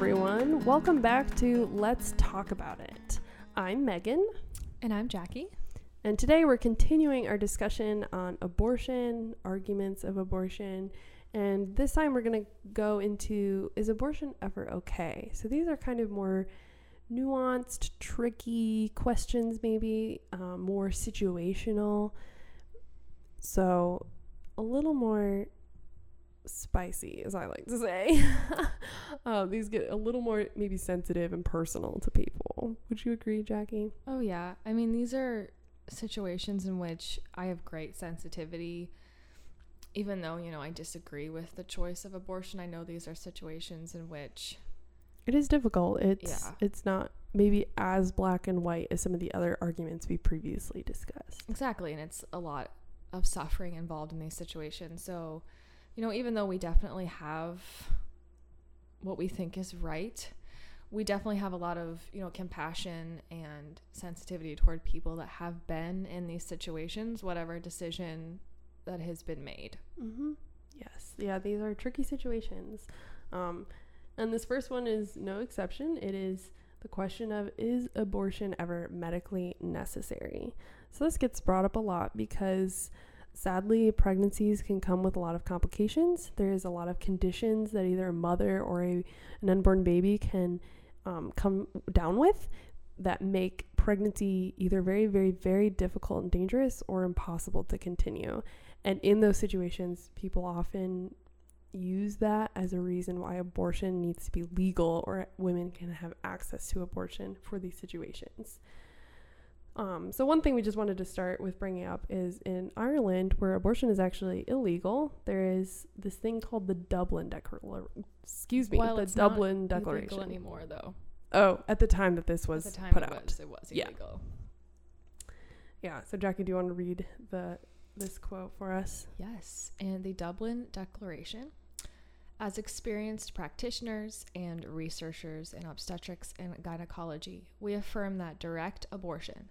everyone. Welcome back to Let's Talk About It. I'm Megan, And I'm Jackie. and today we're continuing our discussion on abortion, arguments of abortion, and this time we're going to go into is abortion ever okay? So these are kind of more nuanced, tricky questions, maybe um, more situational. So a little more spicy, as I like to say. um, these get a little more maybe sensitive and personal to people. Would you agree, Jackie? Oh, yeah. I mean, these are situations in which I have great sensitivity. Even though, you know, I disagree with the choice of abortion, I know these are situations in which, It is difficult. It's Yeah. it's not maybe as black and white as some of the other arguments we previously discussed. exactly, and it's a lot of suffering involved in these situations. So, you know, even though we definitely have what we think is right, we definitely have a lot of, you know, compassion and sensitivity toward people that have been in these situations, whatever decision that has been made. Mm-hmm. Yes. Yeah, these are tricky situations. Um, and this first one is no exception. It is the question of is abortion ever medically necessary? So this gets brought up a lot because sadly pregnancies can come with a lot of complications. There is a lot of conditions that either a mother or a, an unborn baby can um, come down with that make pregnancy either very, very, very difficult and dangerous or impossible to continue. And in those situations, people often use that as a reason why abortion needs to be legal or women can have access to abortion for these situations. Um, so, one thing we just wanted to start with bringing up is in Ireland, where abortion is actually illegal, there is this thing called the Dublin Declaration. Excuse me, Well, the it's Dublin illegal Declaration. anymore, though. Oh, at the time that this was At the time put it out. was, it was Yeah. illegal. Yeah. So, Jackie, do you want to read the this quote for us? Yes, and the Dublin Declaration. As experienced practitioners and researchers in obstetrics and gynecology, we affirm that direct abortion,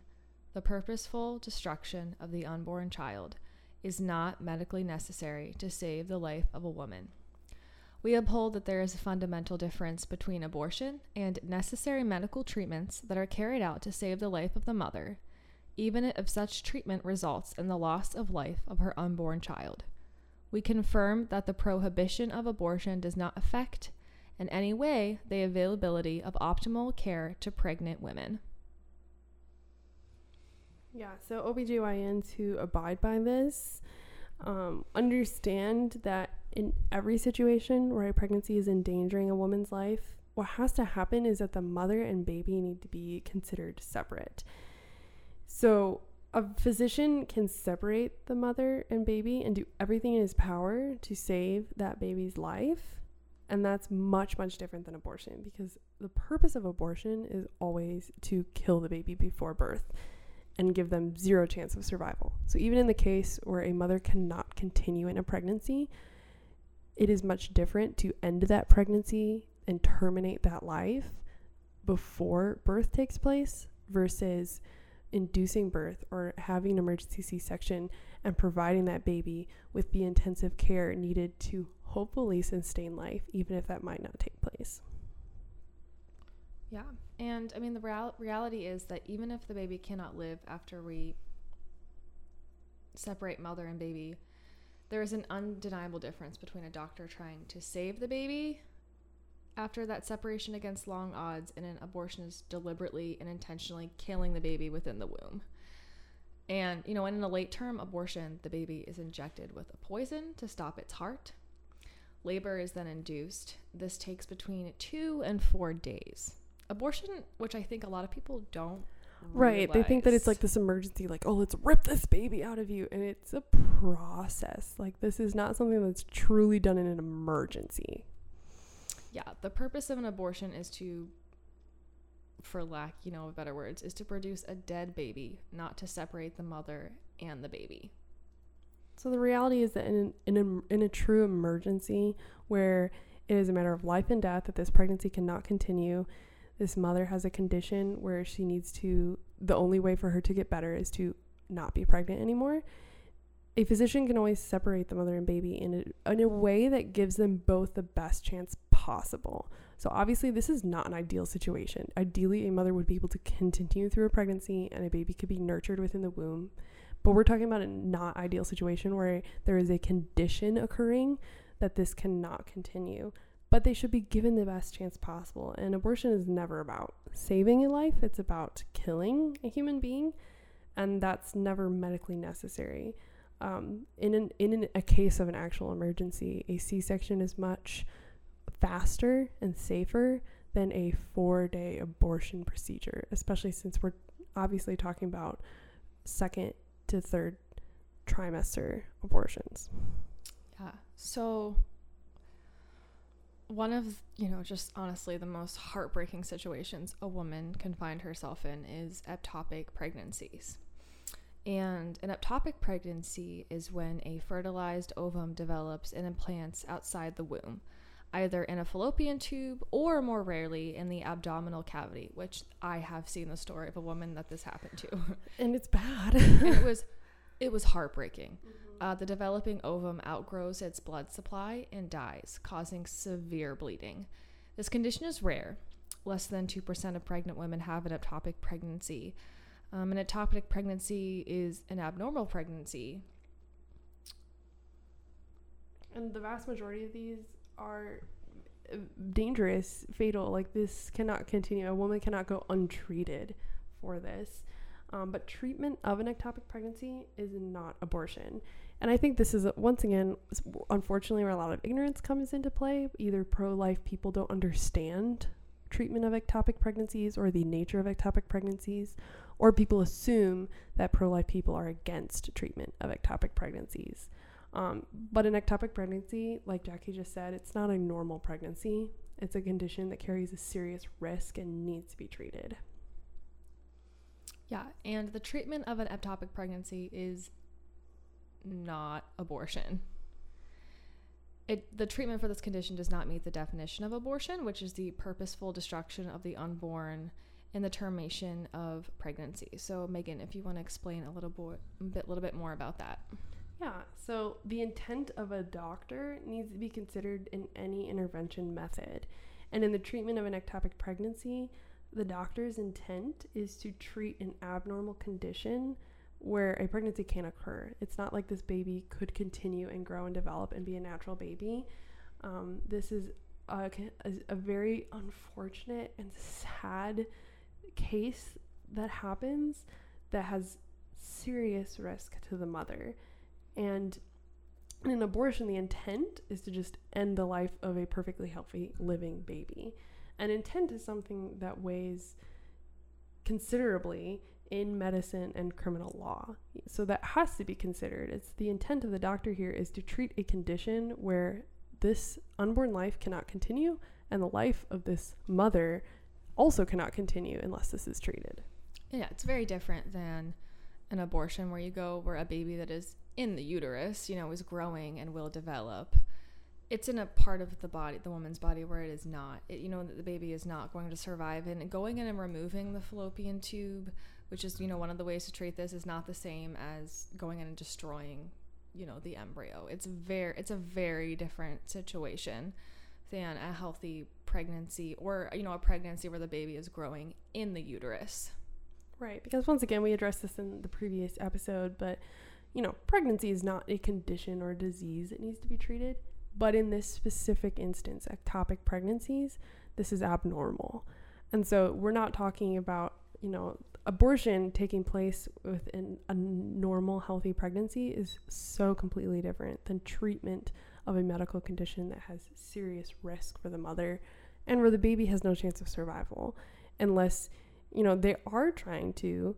the purposeful destruction of the unborn child, is not medically necessary to save the life of a woman. We uphold that there is a fundamental difference between abortion and necessary medical treatments that are carried out to save the life of the mother, even if such treatment results in the loss of life of her unborn child. We confirm that the prohibition of abortion does not affect in any way the availability of optimal care to pregnant women. Yeah, so OBGYNs who abide by this um, understand that in every situation where a pregnancy is endangering a woman's life, what has to happen is that the mother and baby need to be considered separate. So, a physician can separate the mother and baby and do everything in his power to save that baby's life. And that's much, much different than abortion because the purpose of abortion is always to kill the baby before birth and give them zero chance of survival. So even in the case where a mother cannot continue in a pregnancy, it is much different to end that pregnancy and terminate that life before birth takes place versus inducing birth or having an emergency C-section and providing that baby with the intensive care needed to hopefully sustain life even if that might not take place. Yeah. And I mean, the real- reality is that even if the baby cannot live after we separate mother and baby, there is an undeniable difference between a doctor trying to save the baby after that separation against long odds and an abortionist deliberately and intentionally killing the baby within the womb. And, you know, in a late term abortion, the baby is injected with a poison to stop its heart. Labor is then induced. This takes between two and four days. Abortion, which I think a lot of people don't. Right. They think that it's like this emergency, like, oh, let's rip this baby out of you. And it's a process. Like, this is not something that's truly done in an emergency. Yeah, the purpose of an abortion is to, for lack, you know, of better words, is to produce a dead baby, not to separate the mother and the baby. So the reality is that in, in, a, in a true emergency where it is a matter of life and death, that this pregnancy cannot continue, this mother has a condition where she needs to, the only way for her to get better is to not be pregnant anymore. A physician can always separate the mother and baby in a, in a way that gives them both the best chance possible. So obviously, this is not an ideal situation. Ideally, a mother would be able to continue through a pregnancy and a baby could be nurtured within the womb. But we're talking about a not ideal situation where there is a condition occurring that this cannot continue. But they should be given the best chance possible. And abortion is never about saving a life, it's about killing a human being. And that's never medically necessary. Um, in an, in an, a case of an actual emergency, a C section is much faster and safer than a four day abortion procedure, especially since we're obviously talking about second to third trimester abortions. Yeah. So one of, you know, just honestly the most heartbreaking situations a woman can find herself in is ectopic pregnancies. And an ectopic pregnancy is when a fertilized ovum develops and implants outside the womb either in a fallopian tube or more rarely in the abdominal cavity, which I have seen the story of a woman that this happened to. And it's bad. and it was it was heartbreaking. Mm-hmm. Uh, the developing ovum outgrows its blood supply and dies, causing severe bleeding. This condition is rare. Less than 2% of pregnant women have an ectopic pregnancy. Um, an ectopic pregnancy is an abnormal pregnancy. And the vast majority of these are uh, dangerous, fatal. Like this cannot continue. A woman cannot go untreated for this. Um, but treatment of an ectopic pregnancy is not abortion. And I think this is, once again, unfortunately, where a lot of ignorance comes into play. Either pro life people don't understand treatment of ectopic pregnancies or the nature of ectopic pregnancies, or people assume that pro life people are against treatment of ectopic pregnancies. Um, but an ectopic pregnancy, like Jackie just said, it's not a normal pregnancy. It's a condition that carries a serious risk and needs to be treated. Yeah, and the treatment of an ectopic pregnancy is not abortion. It, the treatment for this condition does not meet the definition of abortion, which is the purposeful destruction of the unborn and the termination of pregnancy. So, Megan, if you want to explain a little, bo- bit, little bit more about that. Yeah, so the intent of a doctor needs to be considered in any intervention method. And in the treatment of an ectopic pregnancy, the doctor's intent is to treat an abnormal condition where a pregnancy can occur. It's not like this baby could continue and grow and develop and be a natural baby. Um, this is a, a very unfortunate and sad case that happens that has serious risk to the mother. And in an abortion, the intent is to just end the life of a perfectly healthy living baby. And intent is something that weighs considerably in medicine and criminal law. So that has to be considered. It's the intent of the doctor here is to treat a condition where this unborn life cannot continue and the life of this mother also cannot continue unless this is treated. Yeah, it's very different than an abortion where you go where a baby that is in the uterus, you know, is growing and will develop. It's in a part of the body, the woman's body, where it is not. It, you know that the baby is not going to survive, and going in and removing the fallopian tube, which is you know one of the ways to treat this, is not the same as going in and destroying, you know, the embryo. It's very, it's a very different situation than a healthy pregnancy or you know a pregnancy where the baby is growing in the uterus. Right, because once again, we addressed this in the previous episode, but you know, pregnancy is not a condition or a disease that needs to be treated. But in this specific instance, ectopic pregnancies, this is abnormal. And so we're not talking about, you know, abortion taking place within a normal, healthy pregnancy is so completely different than treatment of a medical condition that has serious risk for the mother and where the baby has no chance of survival unless, you know, they are trying to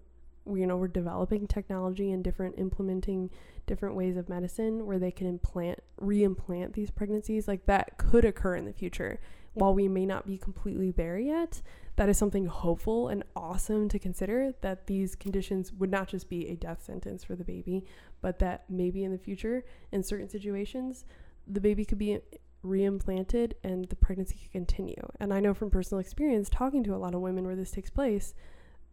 you know we're developing technology and different implementing different ways of medicine where they can implant reimplant these pregnancies like that could occur in the future. While we may not be completely there yet that is something hopeful and awesome to consider that these conditions would not just be a death sentence for the baby but that maybe in the future in certain situations the baby could be reimplanted and the pregnancy could continue. And i know from personal experience talking to a lot of women where this takes place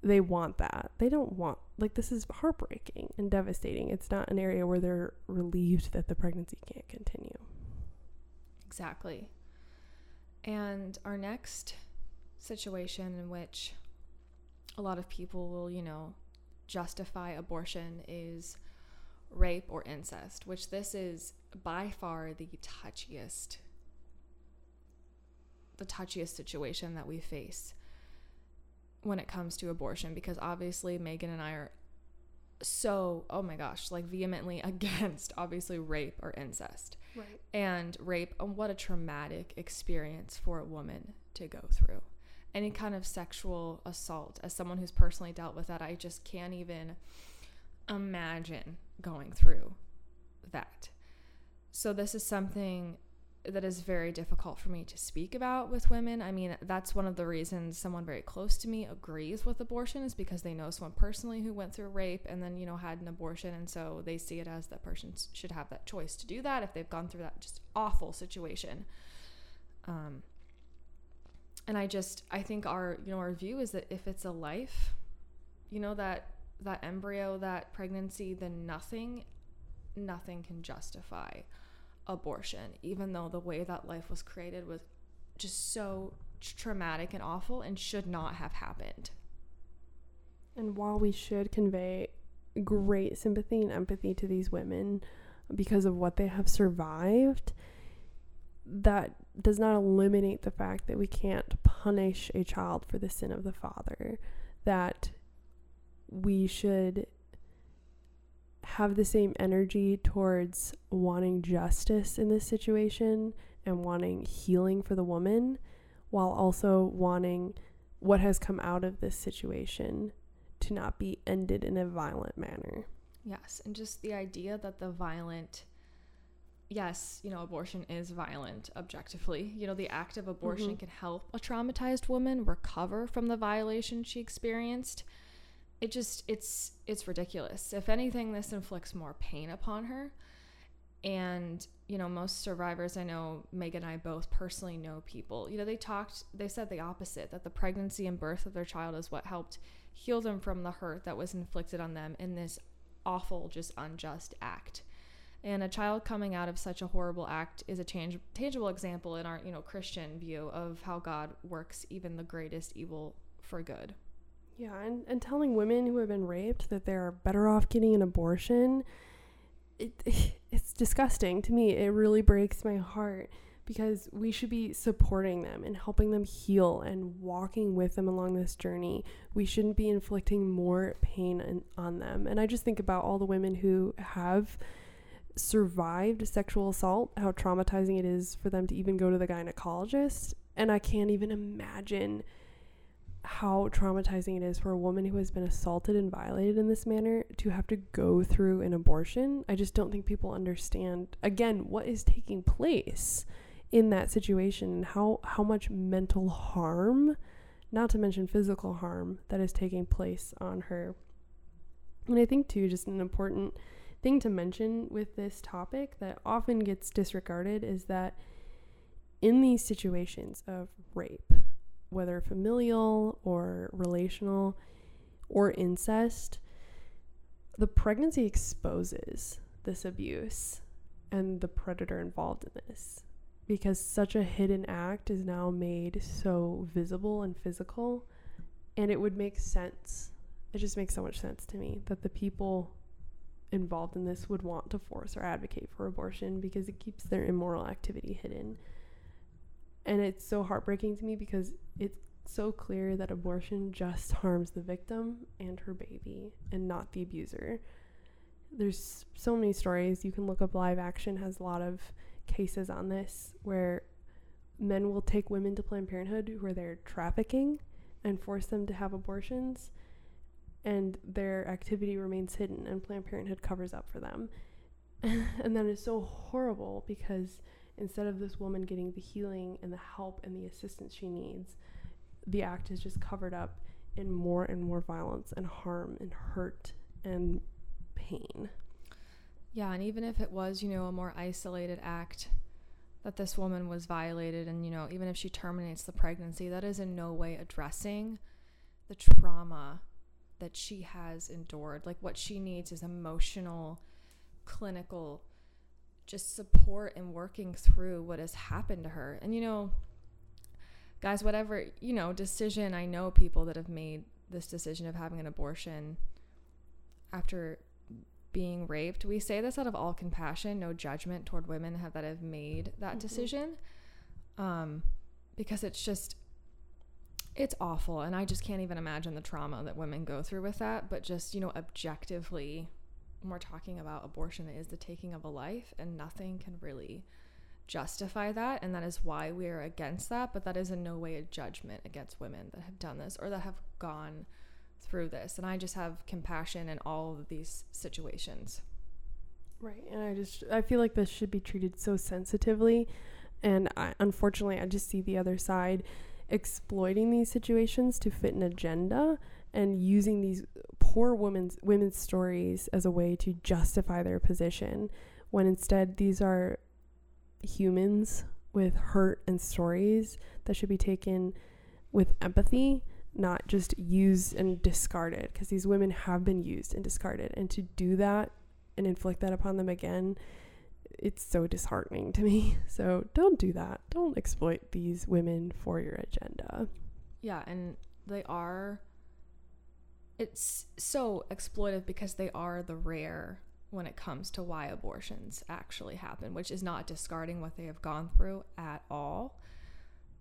they want that. They don't want like this is heartbreaking and devastating. It's not an area where they're relieved that the pregnancy can't continue. Exactly. And our next situation in which a lot of people will, you know, justify abortion is rape or incest, which this is by far the touchiest the touchiest situation that we face when it comes to abortion because obviously Megan and I are so oh my gosh like vehemently against obviously rape or incest. Right. and rape and what a traumatic experience for a woman to go through. Any kind of sexual assault as someone who's personally dealt with that i just can't even imagine going through that. So this is something that is very difficult for me to speak about with women. I mean, that's one of the reasons someone very close to me agrees with abortion is because they know someone personally who went through rape and then, you know, had an abortion. And so they see it as that person should have that choice to do that if they've gone through that just awful situation. Um, and I just, I think our, you know, our view is that if it's a life, you know, that, that embryo, that pregnancy, then nothing, nothing can justify abortion, even though the way that life was created was just so traumatic and awful and should not have happened. And while we should convey great sympathy and empathy to these women because of what they have survived, that does not eliminate the fact that we can't punish a child for the sin of the father. That we should have the same energy towards wanting justice in this situation and wanting healing for the woman while also wanting what has come out of this situation to not be ended in a violent manner. Yes, and just the idea that the violent yes, you know, abortion is violent objectively. You know, the act of abortion mm-hmm. can help a traumatized woman recover from the violation she experienced it just it's it's ridiculous. If anything, this inflicts more pain upon her. And you know, most survivors I know, Megan and I both personally know people. You know, they talked, they said the opposite that the pregnancy and birth of their child is what helped heal them from the hurt that was inflicted on them in this awful, just unjust act. And a child coming out of such a horrible act is a tangible example in our, you know, Christian view of how God works even the greatest evil for good. Yeah, and, and telling women who have been raped that they're better off getting an abortion, it, it's disgusting to me. It really breaks my heart because we should be supporting them and helping them heal and walking with them along this journey. We shouldn't be inflicting more pain in, on them. And I just think about all the women who have survived sexual assault, how traumatizing it is for them to even go to the gynecologist. And I can't even imagine how traumatizing it is for a woman who has been assaulted and violated in this manner to have to go through an abortion. I just don't think people understand again what is taking place in that situation and how how much mental harm, not to mention physical harm that is taking place on her. And I think too just an important thing to mention with this topic that often gets disregarded is that in these situations of rape whether familial or relational or incest, the pregnancy exposes this abuse and the predator involved in this because such a hidden act is now made so visible and physical and it would make sense it just makes so much sense to me that the people involved in this would want to force or advocate for abortion because it keeps their immoral activity hidden. And it's so heartbreaking to me because it's so clear that abortion just harms the victim and her baby and not the abuser. There's so many stories. You can look up Live Action has a lot of cases on this where men will take women to Planned Parenthood who are there trafficking and force them to have abortions and their activity remains hidden and Planned Parenthood covers up for them. and that is so horrible because instead of this woman getting the healing and the help and the assistance she needs, the act is just covered up in more and more violence and harm and hurt and pain. Yeah, and even if it was, you know, a more isolated act that this woman was violated, and, you know, even if she terminates the pregnancy, that is in no way addressing the trauma that she has endured. Like, what she needs is emotional, clinical just support and working through what has happened to her. And you know, guys, whatever, you know, decision, I know people that have made this decision of having an abortion after being raped. We say this out of all compassion, no judgment toward women have that have made that mm-hmm. decision. Um, because it's just it's awful and I just can't even imagine the trauma that women go through with that, but just, you know, objectively when we're talking about abortion, it is the taking of a life and nothing can really justify that and that is why we are against that, but that is in no way a judgment against women that have done this or that have gone through this. And I just have compassion in all of these situations. Right. And I just I feel like this should be treated so sensitively and I, unfortunately I just see the other side exploiting these situations to fit an agenda and using these poor women's women's stories as a way to justify their position when instead these are humans with hurt and stories that should be taken with empathy not just used and discarded because these women have been used and discarded. And to do that and inflict that upon them again it's so disheartening to me. So don't do that. Don't exploit these women for your agenda. Yeah and they are it's so exploitive because they are the rare when it comes to why abortions actually happen which is not discarding what they have gone through at all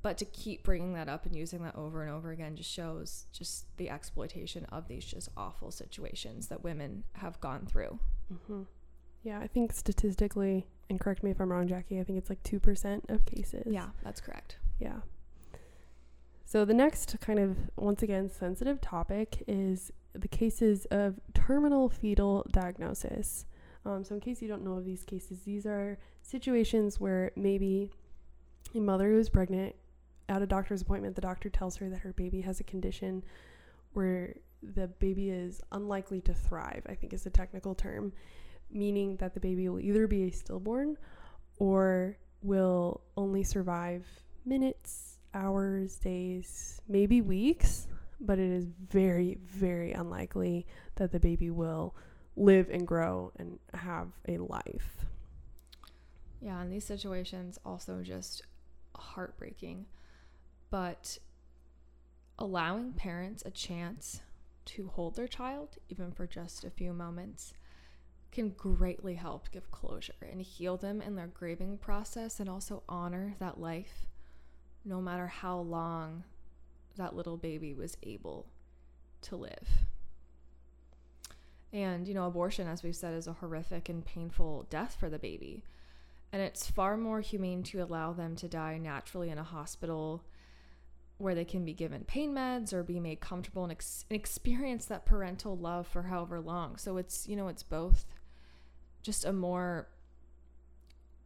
but to keep bringing that up and using that over and over again just shows just the exploitation of these just awful situations that women have gone through. Mm-hmm. Yeah, I think statistically, and correct me if I'm wrong, Jackie, I think it's like 2% of cases. Yeah, that's correct. Yeah. So the next kind of, once again, sensitive topic is the cases of terminal fetal diagnosis. Um, so, in case you don't know of these cases, these are situations where maybe a mother who's pregnant at a doctor's appointment, the doctor tells her that her baby has a condition where the baby is unlikely to thrive, I think is the technical term, meaning that the baby will either be a stillborn or will only survive minutes, hours, days, maybe weeks, but it is very, very unlikely that the baby will live and grow and have a life. Yeah, and these situations, also just heartbreaking but allowing parents a chance to hold their child, even for just a few moments, can greatly help give closure and heal them in their grieving process and also honor that life, no matter how long that little baby was able to live. And, you know, abortion, as we've said, is a horrific and painful death for the baby. And it's far more humane to allow them to die naturally in a hospital where they can be given pain meds or be made comfortable and, ex- and, experience that parental love for however long. So it's, you know, it's both just a more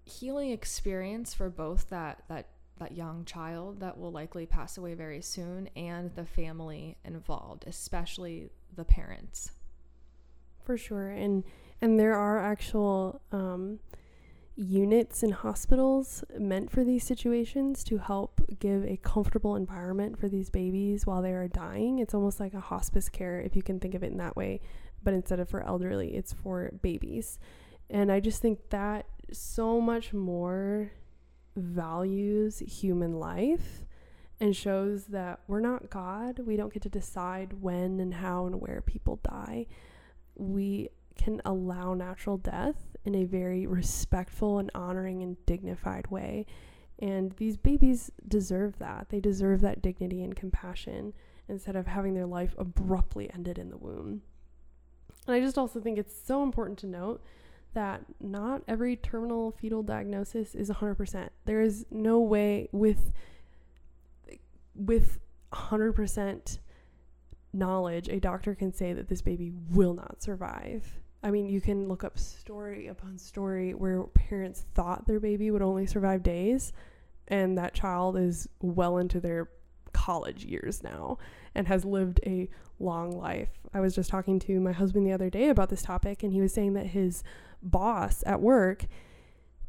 healing experience for both that that that young child that will likely pass away very soon and the family involved, especially the parents. For sure. And and there are actual um units in hospitals meant for these situations to help give a comfortable environment for these babies while they are dying. It's almost like a hospice care, if you can think of it in that way, but instead of for elderly, it's for babies. And I just think that so much more values human life and shows that we're not God. We don't get to decide when and how and where people die. We can allow natural death in a very respectful and honoring and dignified way. And these babies deserve that. They deserve that dignity and compassion instead of having their life abruptly ended in the womb. And I just also think it's so important to note that not every terminal fetal diagnosis is 100%. There is no way with with 100% knowledge a doctor can say that this baby will not survive. I mean, you can look up story upon story where parents thought their baby would only survive days, and that child is well into their college years now and has lived a long life. I was just talking to my husband the other day about this topic, and he was saying that his boss at work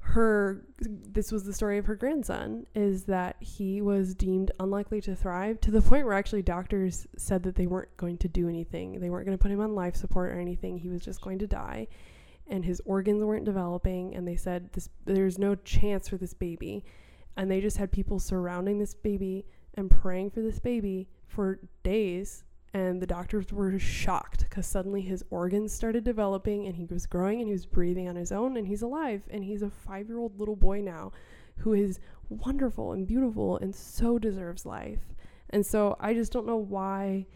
her this was the story of her grandson is that he was deemed unlikely to thrive to the point where actually doctors said that they weren't going to do anything. They weren't going to put him on life support or anything. He was just going to die. And his organs weren't developing and they said this there's no chance for this baby. And they just had people surrounding this baby and praying for this baby for days and the doctors were shocked because suddenly his organs started developing and he was growing and he was breathing on his own and he's alive and he's a five year old little boy now who is wonderful and beautiful and so deserves life. And so i just don't know why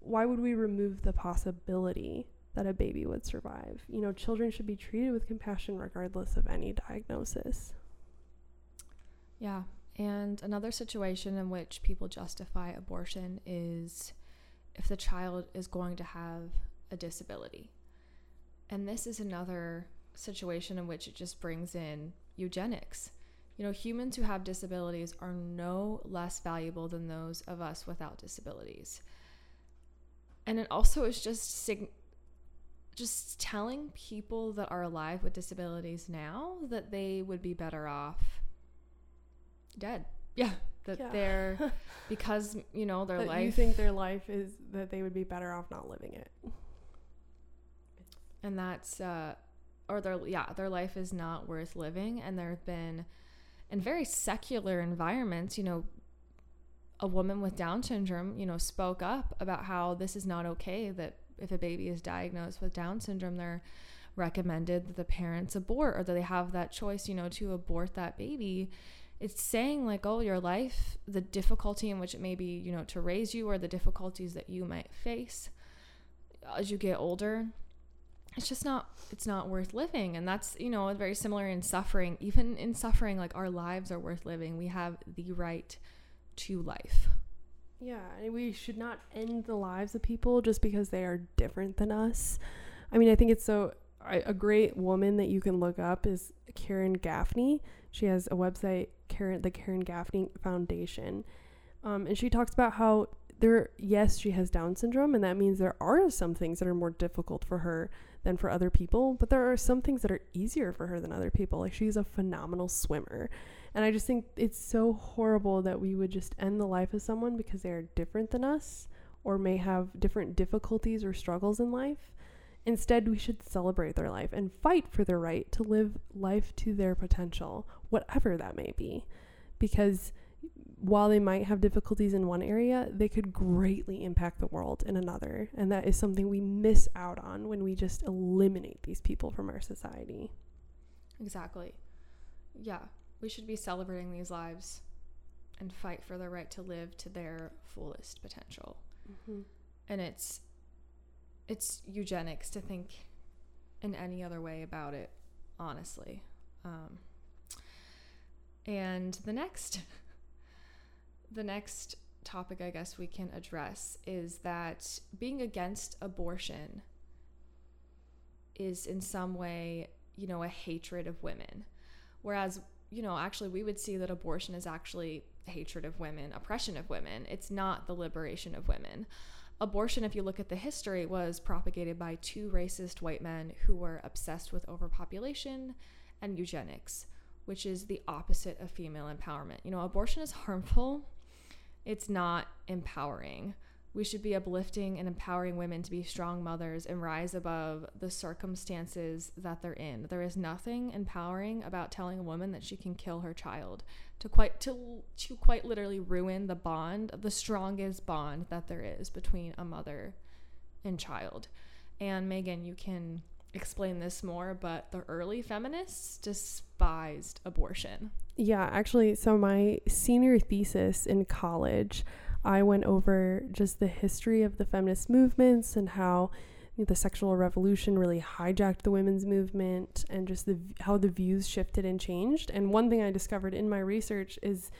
why would we remove the possibility that a baby would survive? You know children should be treated with compassion regardless of any diagnosis. Yeah and another situation in which people justify abortion is if the child is going to have a disability. And this is another situation in which it just brings in eugenics. You know, humans who have disabilities are no less valuable than those of us without disabilities. And it also is just sig- just telling people that are alive with disabilities now that they would be better off dead. Yeah, that yeah. they're because you know their that life. You think their life is that they would be better off not living it, and that's uh, or their yeah their life is not worth living, and there have been in very secular environments, you know, a woman with Down syndrome, you know, spoke up about how this is not okay. That if a baby is diagnosed with Down syndrome, they're recommended that the parents abort or that they have that choice, you know, to abort that baby it's saying like oh your life the difficulty in which it may be you know to raise you or the difficulties that you might face as you get older it's just not it's not worth living. And that's you know very similar in suffering. Even in suffering like our lives are worth living. We have the right to life. Yeah and we should not end the lives of people just because they are different than us. I mean i think it's so a great woman that you can look up is karen gaffney. She has a website Karen, the Karen Gaffney Foundation. Um, and she talks about how there, yes, she has Down syndrome, and that means there are some things that are more difficult for her than for other people, but there are some things that are easier for her than other people. Like she's a phenomenal swimmer. And I just think it's so horrible that we would just end the life of someone because they are different than us or may have different difficulties or struggles in life. Instead, we should celebrate their life and fight for their right to live life to their potential, whatever that may be. Because while they might have difficulties in one area, they could greatly impact the world in another. And that is something we miss out on when we just eliminate these people from our society. Exactly. Yeah, we should be celebrating these lives and fight for their right to live to their fullest potential. Mm-hmm. And it's it's eugenics to think in any other way about it, honestly. Um, and the next, the next topic I guess we can address is that being against abortion is in some way, you know, a hatred of women. Whereas, you know, actually we would see that abortion is actually hatred of women, oppression of women. It's not the liberation of women abortion, if you look at the history, was propagated by two racist white men who were obsessed with overpopulation and eugenics, which is the opposite of female empowerment. You know, abortion is harmful, it's not empowering. We should be uplifting and empowering women to be strong mothers and rise above the circumstances that they're in. There is nothing empowering about telling a woman that she can kill her child to quite to to quite literally ruin the bond, the strongest bond that there is between a mother and child. And Megan, you can explain this more, but the early feminists despised abortion. Yeah, actually, so my senior thesis in college I went over just the history of the feminist movements and how the sexual revolution really hijacked the women's movement and just the how the views shifted and changed. And one thing I discovered in my research is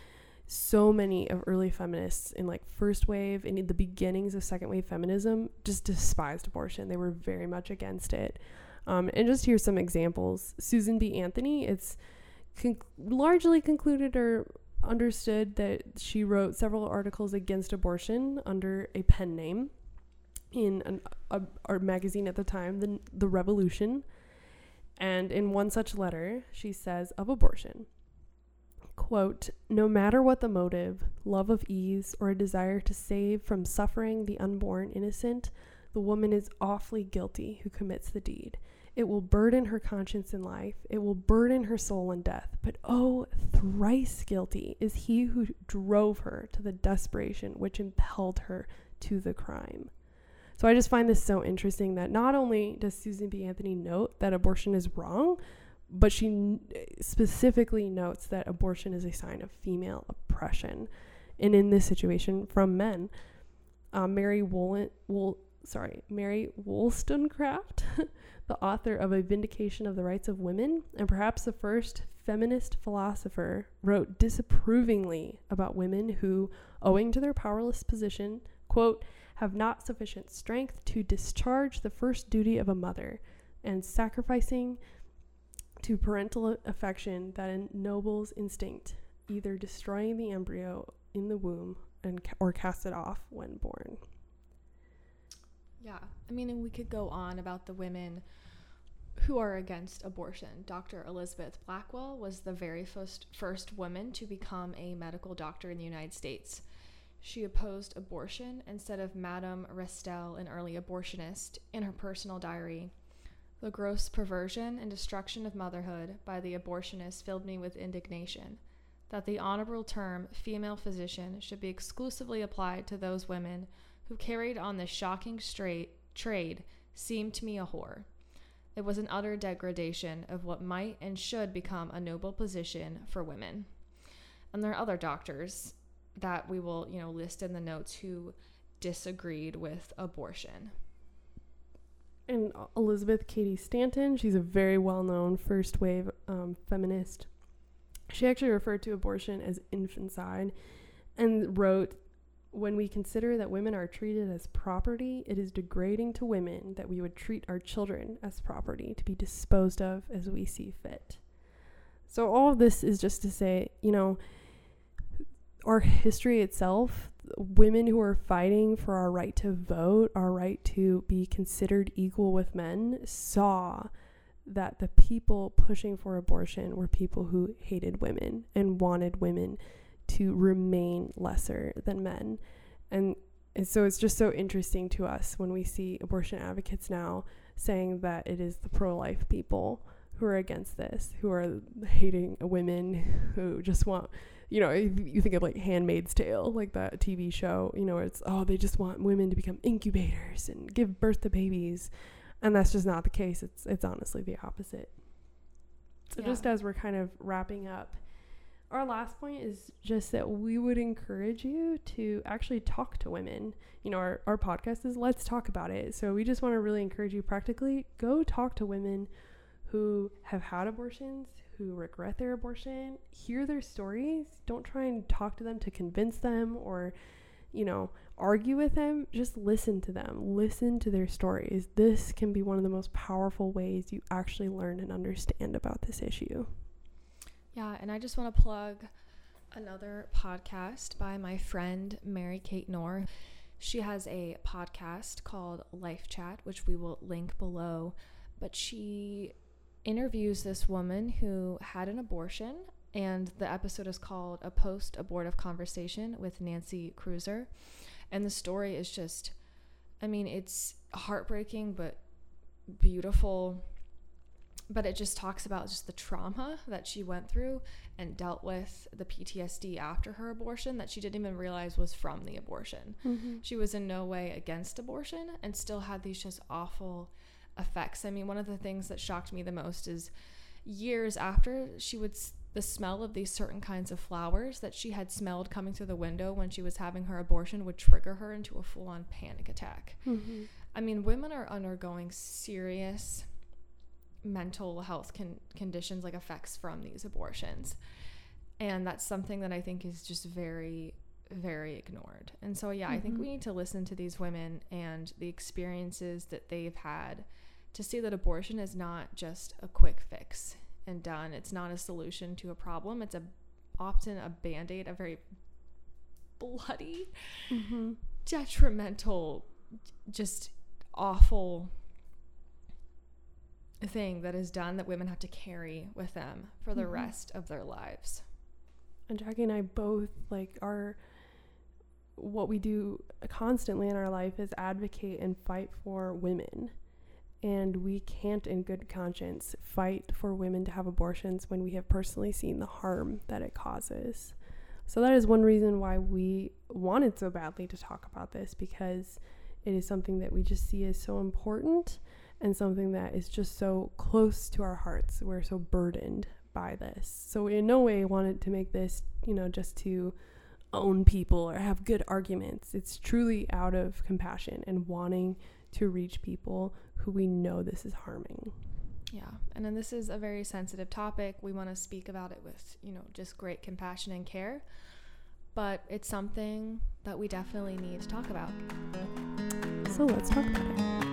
so many of early feminists in like first wave and in the beginnings of second wave feminism just despised abortion. They were very much against it. Um, and just here's some examples. Susan B. Anthony, it's largely concluded or understood that she wrote several articles against abortion under a pen name in an a, a magazine at the time, the, the Revolution. And in one such letter, she says of abortion, quote, No matter what the motive, love of ease, or a desire to save from suffering the unborn innocent, the woman is awfully guilty who commits the deed. It will burden her conscience in life. It will burden her soul in death. But oh, thrice guilty is he who drove her to the desperation which impelled her to the crime. So I just find this so interesting that not only does Susan B. Anthony note that abortion is wrong, but she specifically notes that abortion is a sign of female oppression. And in this situation, from men. Um, Mary Woll, Woll, sorry, Mary Wollstonecraft, the author of A Vindication of the Rights of Women, and perhaps the first feminist philosopher, wrote disapprovingly about women who, owing to their powerless position, quote, have not sufficient strength to discharge the first duty of a mother, and sacrificing to parental affection that ennobles instinct, either destroying the embryo in the womb and ca- or cast it off when born. Yeah. I mean, and we could go on about the women who are against abortion. Dr. Elizabeth Blackwell was the very first first woman to become a medical doctor in the United States. She opposed abortion instead of Madame Restell, an early abortionist, in her personal diary. The gross perversion and destruction of motherhood by the abortionist filled me with indignation. That the honorable term female physician should be exclusively applied to those women who carried on this shocking straight trade seemed to me a horror. It was an utter degradation of what might and should become a noble position for women. And there are other doctors that we will, you know, list in the notes who disagreed with abortion. And Elizabeth Cady Stanton, she's a very well known first wave um, feminist. She actually referred to abortion as infanticide and wrote When we consider that women are treated as property, it is degrading to women that we would treat our children as property to be disposed of as we see fit. So, all of this is just to say, you know, our history itself, women who are fighting for our right to vote, our right to be considered equal with men, saw that the people pushing for abortion were people who hated women and wanted women to remain lesser than men. And, and so it's just so interesting to us when we see abortion advocates now saying that it is the pro life people who are against this, who are hating women, who just want you know, you think of like Handmaid's Tale, like that TV show, you know, it's, oh, they just want women to become incubators and give birth to babies. And that's just not the case. It's, it's honestly the opposite. So, yeah. just as we're kind of wrapping up, our last point is just that we would encourage you to actually talk to women. You know, our, our podcast is Let's Talk About It. So, we just want to really encourage you practically go talk to women who have had abortions, who regret their abortion, hear their stories. Don't try and talk to them to convince them or, you know, argue with them. Just listen to them, listen to their stories. This can be one of the most powerful ways you actually learn and understand about this issue. Yeah, and I just want to plug another podcast by my friend Mary Kate Knorr. She has a podcast called Life Chat, which we will link below. But she interviews this woman who had an abortion, and the episode is called A Post Abortive Conversation with Nancy Kreuzer. And the story is just, I mean, it's heartbreaking, but beautiful. But it just talks about just the trauma that she went through and dealt with the PTSD after her abortion that she didn't even realize was from the abortion. Mm-hmm. She was in no way against abortion and still had these just awful effects. I mean, one of the things that shocked me the most is years after she would the smell of these certain kinds of flowers that she had smelled coming through the window when she was having her abortion would trigger her into a full-on panic attack. Mm-hmm. I mean, women are undergoing serious mental health con- conditions like effects from these abortions. And that's something that I think is just very very ignored. And so yeah, mm-hmm. I think mm-hmm. we need to listen to these women and the experiences that they've had to see that abortion is not just a quick fix and done. It's not a solution to a problem. It's a often a band-aid, a very bloody, mm-hmm. detrimental, just awful thing that is done that women have to carry with them for the mm-hmm. rest of their lives. And Jackie and I both like are what we do constantly in our life is advocate and fight for women And we can't, in good conscience, fight for women to have abortions when we have personally seen the harm that it causes. So, that is one reason why we wanted so badly to talk about this because it is something that we just see as so important and something that is just so close to our hearts. We're so burdened by this. So, in no way wanted to make this, you know, just to own people or have good arguments. It's truly out of compassion and wanting to reach people who we know this is harming. Yeah. And then this is a very sensitive topic. We want to speak about it with, you know, just great compassion and care. But it's something that we definitely need to talk about. So let's talk about it.